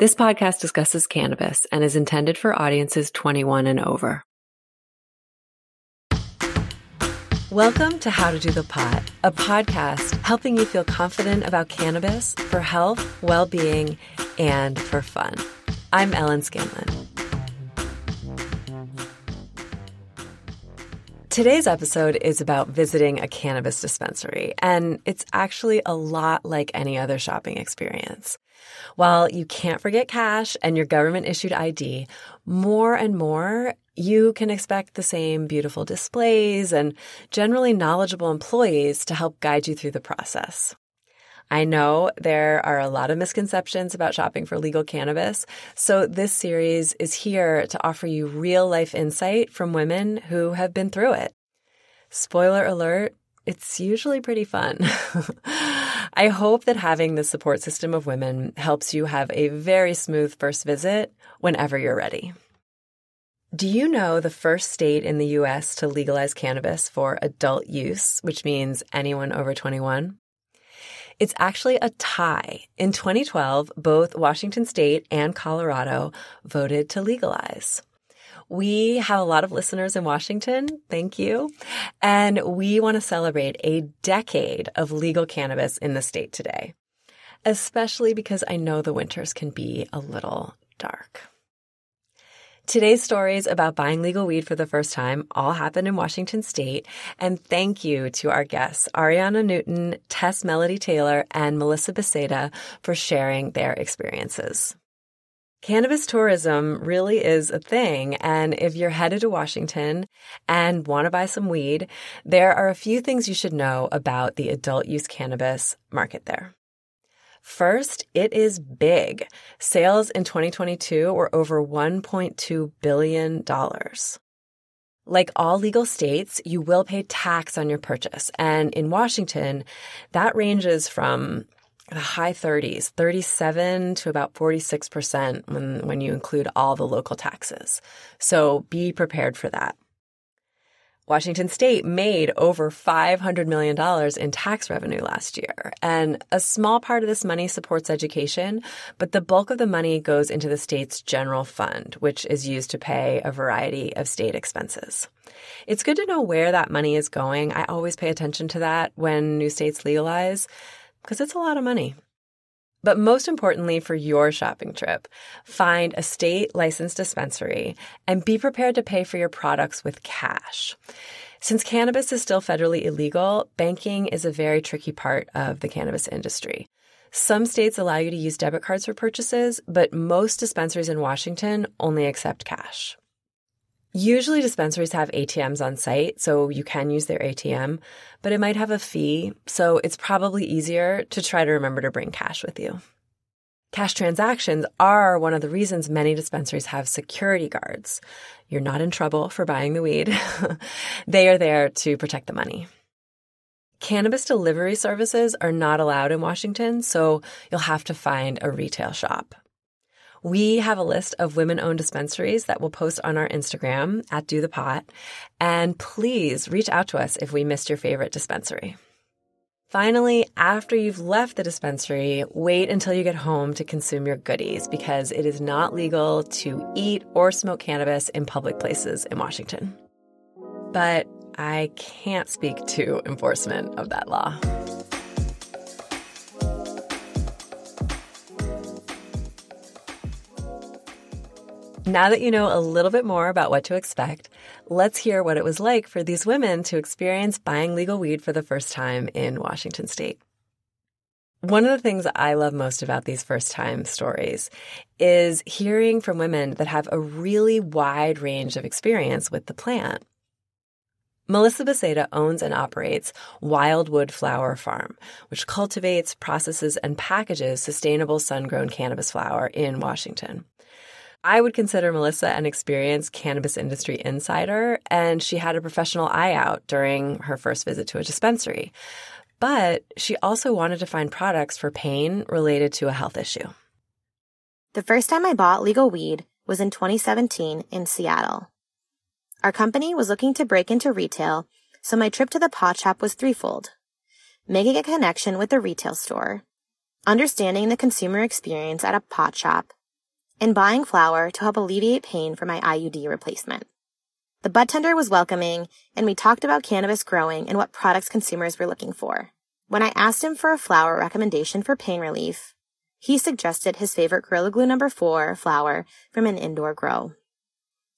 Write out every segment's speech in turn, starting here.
This podcast discusses cannabis and is intended for audiences 21 and over. Welcome to How to Do the Pot, a podcast helping you feel confident about cannabis for health, well being, and for fun. I'm Ellen Scanlon. Today's episode is about visiting a cannabis dispensary, and it's actually a lot like any other shopping experience. While you can't forget cash and your government issued ID, more and more you can expect the same beautiful displays and generally knowledgeable employees to help guide you through the process. I know there are a lot of misconceptions about shopping for legal cannabis, so this series is here to offer you real life insight from women who have been through it. Spoiler alert, it's usually pretty fun. I hope that having the support system of women helps you have a very smooth first visit whenever you're ready. Do you know the first state in the US to legalize cannabis for adult use, which means anyone over 21? It's actually a tie. In 2012, both Washington state and Colorado voted to legalize. We have a lot of listeners in Washington. Thank you. And we want to celebrate a decade of legal cannabis in the state today, especially because I know the winters can be a little dark. Today's stories about buying legal weed for the first time all happened in Washington state. And thank you to our guests, Ariana Newton, Tess Melody Taylor, and Melissa Beseda for sharing their experiences. Cannabis tourism really is a thing. And if you're headed to Washington and want to buy some weed, there are a few things you should know about the adult use cannabis market there. First, it is big. Sales in 2022 were over $1.2 billion. Like all legal states, you will pay tax on your purchase. And in Washington, that ranges from the high 30s, 37 to about 46% when, when you include all the local taxes. So be prepared for that. Washington state made over $500 million in tax revenue last year. And a small part of this money supports education, but the bulk of the money goes into the state's general fund, which is used to pay a variety of state expenses. It's good to know where that money is going. I always pay attention to that when new states legalize because it's a lot of money. But most importantly, for your shopping trip, find a state licensed dispensary and be prepared to pay for your products with cash. Since cannabis is still federally illegal, banking is a very tricky part of the cannabis industry. Some states allow you to use debit cards for purchases, but most dispensaries in Washington only accept cash. Usually dispensaries have ATMs on site, so you can use their ATM, but it might have a fee, so it's probably easier to try to remember to bring cash with you. Cash transactions are one of the reasons many dispensaries have security guards. You're not in trouble for buying the weed. they are there to protect the money. Cannabis delivery services are not allowed in Washington, so you'll have to find a retail shop. We have a list of women owned dispensaries that we'll post on our Instagram at Do the Pot. And please reach out to us if we missed your favorite dispensary. Finally, after you've left the dispensary, wait until you get home to consume your goodies because it is not legal to eat or smoke cannabis in public places in Washington. But I can't speak to enforcement of that law. Now that you know a little bit more about what to expect, let's hear what it was like for these women to experience buying legal weed for the first time in Washington state. One of the things I love most about these first time stories is hearing from women that have a really wide range of experience with the plant. Melissa Beceda owns and operates Wildwood Flower Farm, which cultivates, processes, and packages sustainable sun grown cannabis flower in Washington. I would consider Melissa an experienced cannabis industry insider, and she had a professional eye out during her first visit to a dispensary. But she also wanted to find products for pain related to a health issue. The first time I bought legal weed was in 2017 in Seattle. Our company was looking to break into retail, so my trip to the pot shop was threefold. Making a connection with the retail store, understanding the consumer experience at a pot shop, and buying flower to help alleviate pain for my IUD replacement. The bud tender was welcoming, and we talked about cannabis growing and what products consumers were looking for. When I asked him for a flower recommendation for pain relief, he suggested his favorite Gorilla Glue number 4 flower from an indoor grow.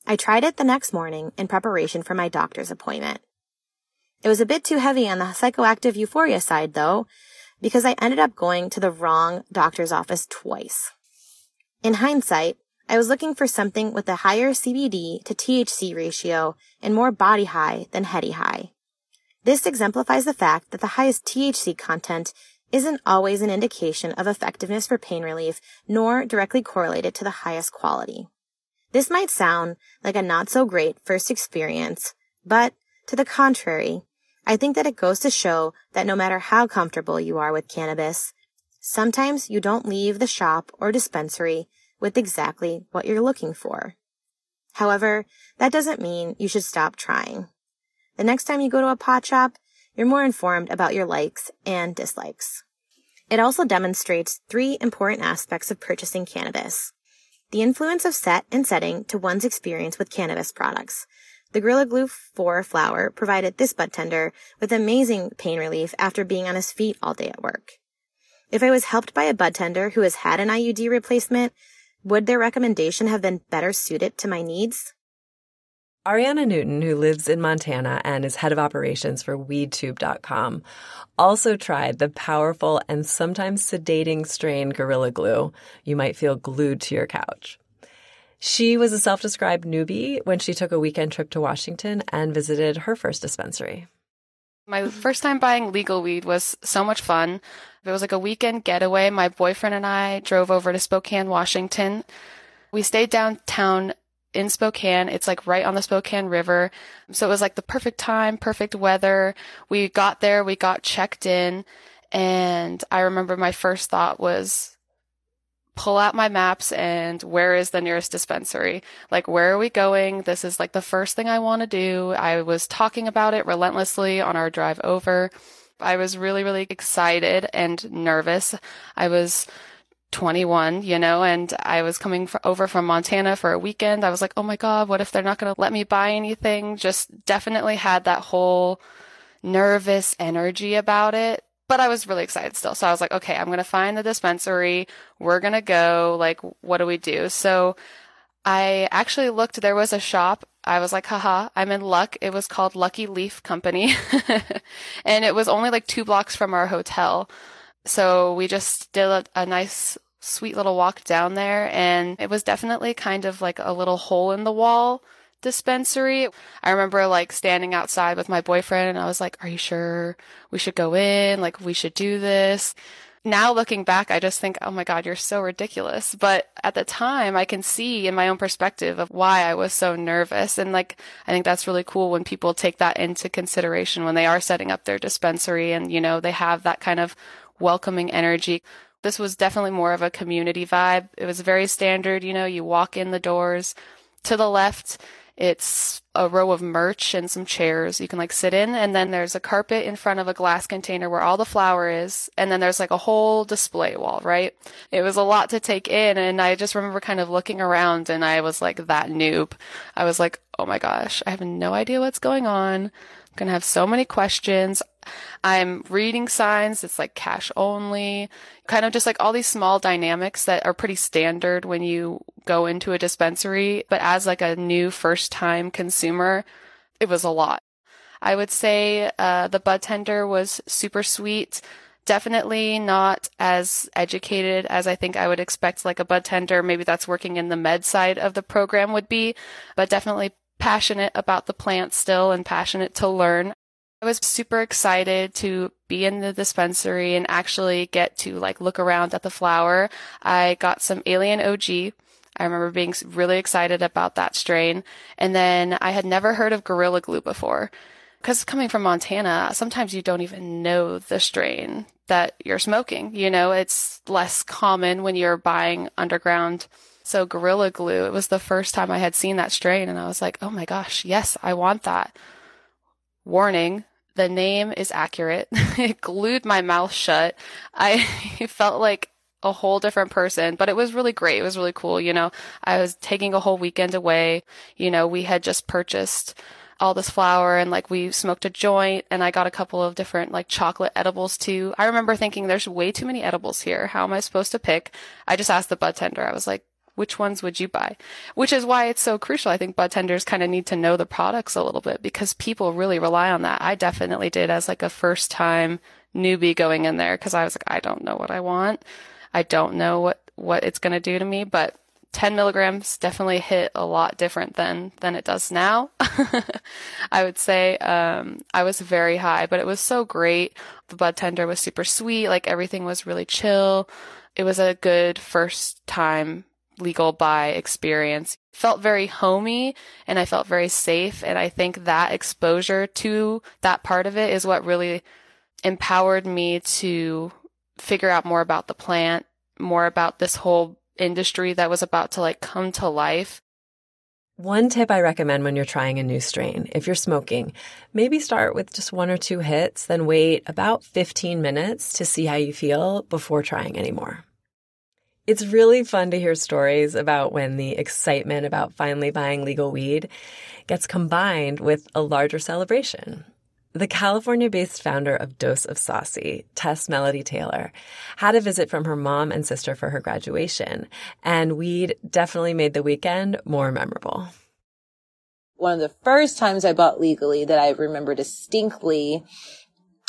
I tried it the next morning in preparation for my doctor's appointment. It was a bit too heavy on the psychoactive euphoria side though, because I ended up going to the wrong doctor's office twice. In hindsight, I was looking for something with a higher CBD to THC ratio and more body high than heady high. This exemplifies the fact that the highest THC content isn't always an indication of effectiveness for pain relief, nor directly correlated to the highest quality. This might sound like a not so great first experience, but to the contrary, I think that it goes to show that no matter how comfortable you are with cannabis, sometimes you don't leave the shop or dispensary with exactly what you're looking for. However, that doesn't mean you should stop trying. The next time you go to a pot shop, you're more informed about your likes and dislikes. It also demonstrates three important aspects of purchasing cannabis. The influence of set and setting to one's experience with cannabis products. The Gorilla Glue 4 flower provided this bud tender with amazing pain relief after being on his feet all day at work. If I was helped by a bud tender who has had an IUD replacement, would their recommendation have been better suited to my needs? Ariana Newton, who lives in Montana and is head of operations for WeedTube.com, also tried the powerful and sometimes sedating strain Gorilla Glue. You might feel glued to your couch. She was a self described newbie when she took a weekend trip to Washington and visited her first dispensary. My mm-hmm. first time buying legal weed was so much fun. It was like a weekend getaway. My boyfriend and I drove over to Spokane, Washington. We stayed downtown in Spokane. It's like right on the Spokane River. So it was like the perfect time, perfect weather. We got there, we got checked in, and I remember my first thought was pull out my maps and where is the nearest dispensary? Like, where are we going? This is like the first thing I want to do. I was talking about it relentlessly on our drive over. I was really, really excited and nervous. I was 21, you know, and I was coming for, over from Montana for a weekend. I was like, oh my God, what if they're not going to let me buy anything? Just definitely had that whole nervous energy about it. But I was really excited still. So I was like, okay, I'm going to find the dispensary. We're going to go. Like, what do we do? So I actually looked, there was a shop. I was like, haha, I'm in luck. It was called Lucky Leaf Company. and it was only like two blocks from our hotel. So we just did a, a nice, sweet little walk down there, and it was definitely kind of like a little hole in the wall dispensary. I remember like standing outside with my boyfriend, and I was like, Are you sure we should go in? Like, we should do this. Now looking back, I just think, oh my God, you're so ridiculous. But at the time, I can see in my own perspective of why I was so nervous. And like, I think that's really cool when people take that into consideration when they are setting up their dispensary and, you know, they have that kind of welcoming energy. This was definitely more of a community vibe. It was very standard, you know, you walk in the doors. To the left, it's a row of merch and some chairs you can like sit in and then there's a carpet in front of a glass container where all the flower is and then there's like a whole display wall, right? It was a lot to take in and I just remember kind of looking around and I was like that noob. I was like, "Oh my gosh, I have no idea what's going on." To have so many questions. I'm reading signs. It's like cash only, kind of just like all these small dynamics that are pretty standard when you go into a dispensary. But as like a new first time consumer, it was a lot. I would say, uh, the bud tender was super sweet. Definitely not as educated as I think I would expect like a bud tender. Maybe that's working in the med side of the program would be, but definitely passionate about the plant still and passionate to learn. I was super excited to be in the dispensary and actually get to like look around at the flower. I got some Alien OG. I remember being really excited about that strain. And then I had never heard of Gorilla Glue before. Because coming from Montana, sometimes you don't even know the strain that you're smoking. You know, it's less common when you're buying underground so Gorilla Glue, it was the first time I had seen that strain and I was like, oh my gosh, yes, I want that. Warning, the name is accurate. it glued my mouth shut. I felt like a whole different person, but it was really great. It was really cool. You know, I was taking a whole weekend away. You know, we had just purchased all this flower and like we smoked a joint and I got a couple of different like chocolate edibles too. I remember thinking there's way too many edibles here. How am I supposed to pick? I just asked the bud tender. I was like, which ones would you buy? Which is why it's so crucial. I think bud tenders kind of need to know the products a little bit because people really rely on that. I definitely did as like a first time newbie going in there because I was like, I don't know what I want. I don't know what, what it's going to do to me, but 10 milligrams definitely hit a lot different than, than it does now. I would say, um, I was very high, but it was so great. The bud tender was super sweet. Like everything was really chill. It was a good first time legal buy experience. Felt very homey and I felt very safe. And I think that exposure to that part of it is what really empowered me to figure out more about the plant, more about this whole industry that was about to like come to life. One tip I recommend when you're trying a new strain, if you're smoking, maybe start with just one or two hits, then wait about 15 minutes to see how you feel before trying any more. It's really fun to hear stories about when the excitement about finally buying legal weed gets combined with a larger celebration. The California based founder of Dose of Saucy, Tess Melody Taylor, had a visit from her mom and sister for her graduation, and weed definitely made the weekend more memorable. One of the first times I bought legally that I remember distinctly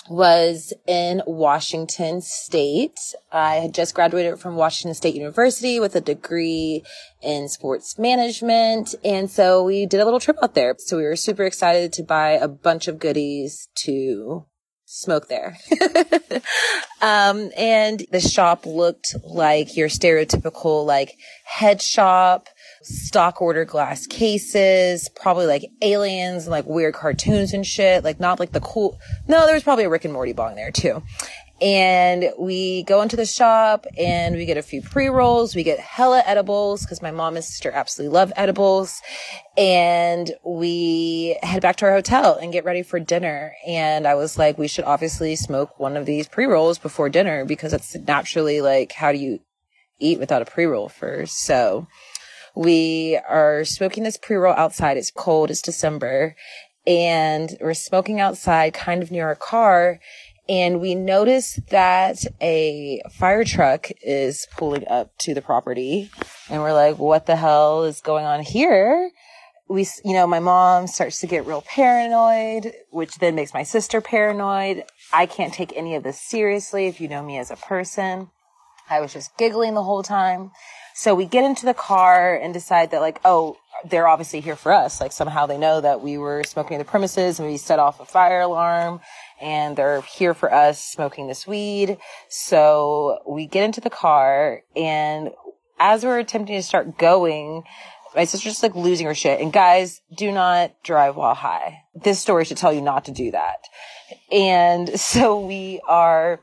was in Washington State. I had just graduated from Washington State University with a degree in sports management. And so we did a little trip out there. So we were super excited to buy a bunch of goodies to smoke there. um, and the shop looked like your stereotypical like head shop stock order glass cases, probably like aliens and like weird cartoons and shit. Like not like the cool. No, there was probably a Rick and Morty bong there too. And we go into the shop and we get a few pre rolls. We get hella edibles because my mom and sister absolutely love edibles. And we head back to our hotel and get ready for dinner. And I was like, we should obviously smoke one of these pre rolls before dinner because that's naturally like, how do you eat without a pre roll first? So we are smoking this pre-roll outside. It's cold. It's December and we're smoking outside kind of near our car. And we notice that a fire truck is pulling up to the property and we're like, what the hell is going on here? We, you know, my mom starts to get real paranoid, which then makes my sister paranoid. I can't take any of this seriously if you know me as a person. I was just giggling the whole time. So we get into the car and decide that like, oh, they're obviously here for us. Like somehow they know that we were smoking the premises and we set off a fire alarm and they're here for us smoking this weed. So we get into the car and as we're attempting to start going, my sister's just like losing her shit. And guys, do not drive while high. This story should tell you not to do that. And so we are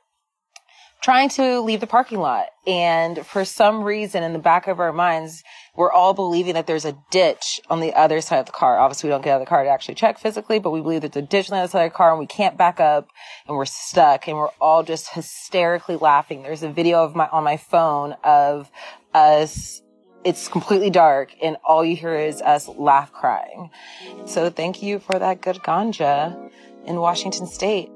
trying to leave the parking lot. And for some reason in the back of our minds, we're all believing that there's a ditch on the other side of the car. Obviously, we don't get out of the car to actually check physically, but we believe there's a ditch on the other side of the car and we can't back up and we're stuck and we're all just hysterically laughing. There's a video of my, on my phone of us it's completely dark and all you hear is us laugh crying. So thank you for that good ganja in Washington state.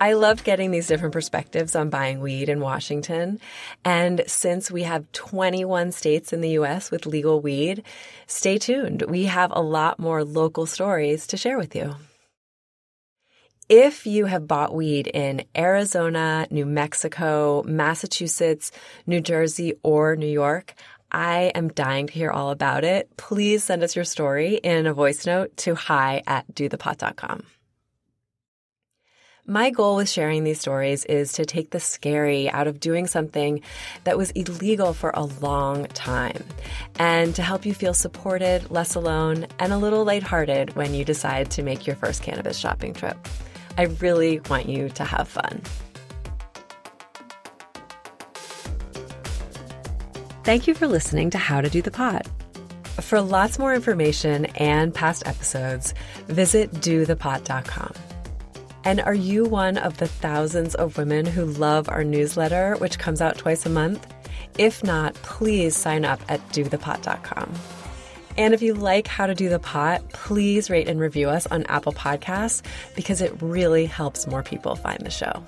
I loved getting these different perspectives on buying weed in Washington. And since we have 21 states in the US with legal weed, stay tuned. We have a lot more local stories to share with you. If you have bought weed in Arizona, New Mexico, Massachusetts, New Jersey, or New York, I am dying to hear all about it. Please send us your story in a voice note to hi at dothepot.com. My goal with sharing these stories is to take the scary out of doing something that was illegal for a long time and to help you feel supported, less alone, and a little lighthearted when you decide to make your first cannabis shopping trip. I really want you to have fun. Thank you for listening to How to Do the Pot. For lots more information and past episodes, visit dothepot.com. And are you one of the thousands of women who love our newsletter, which comes out twice a month? If not, please sign up at dothepot.com. And if you like How to Do the Pot, please rate and review us on Apple Podcasts because it really helps more people find the show.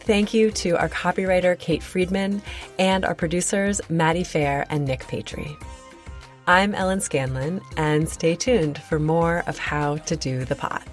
Thank you to our copywriter, Kate Friedman, and our producers, Maddie Fair and Nick Patry. I'm Ellen Scanlon, and stay tuned for more of How to Do the Pot.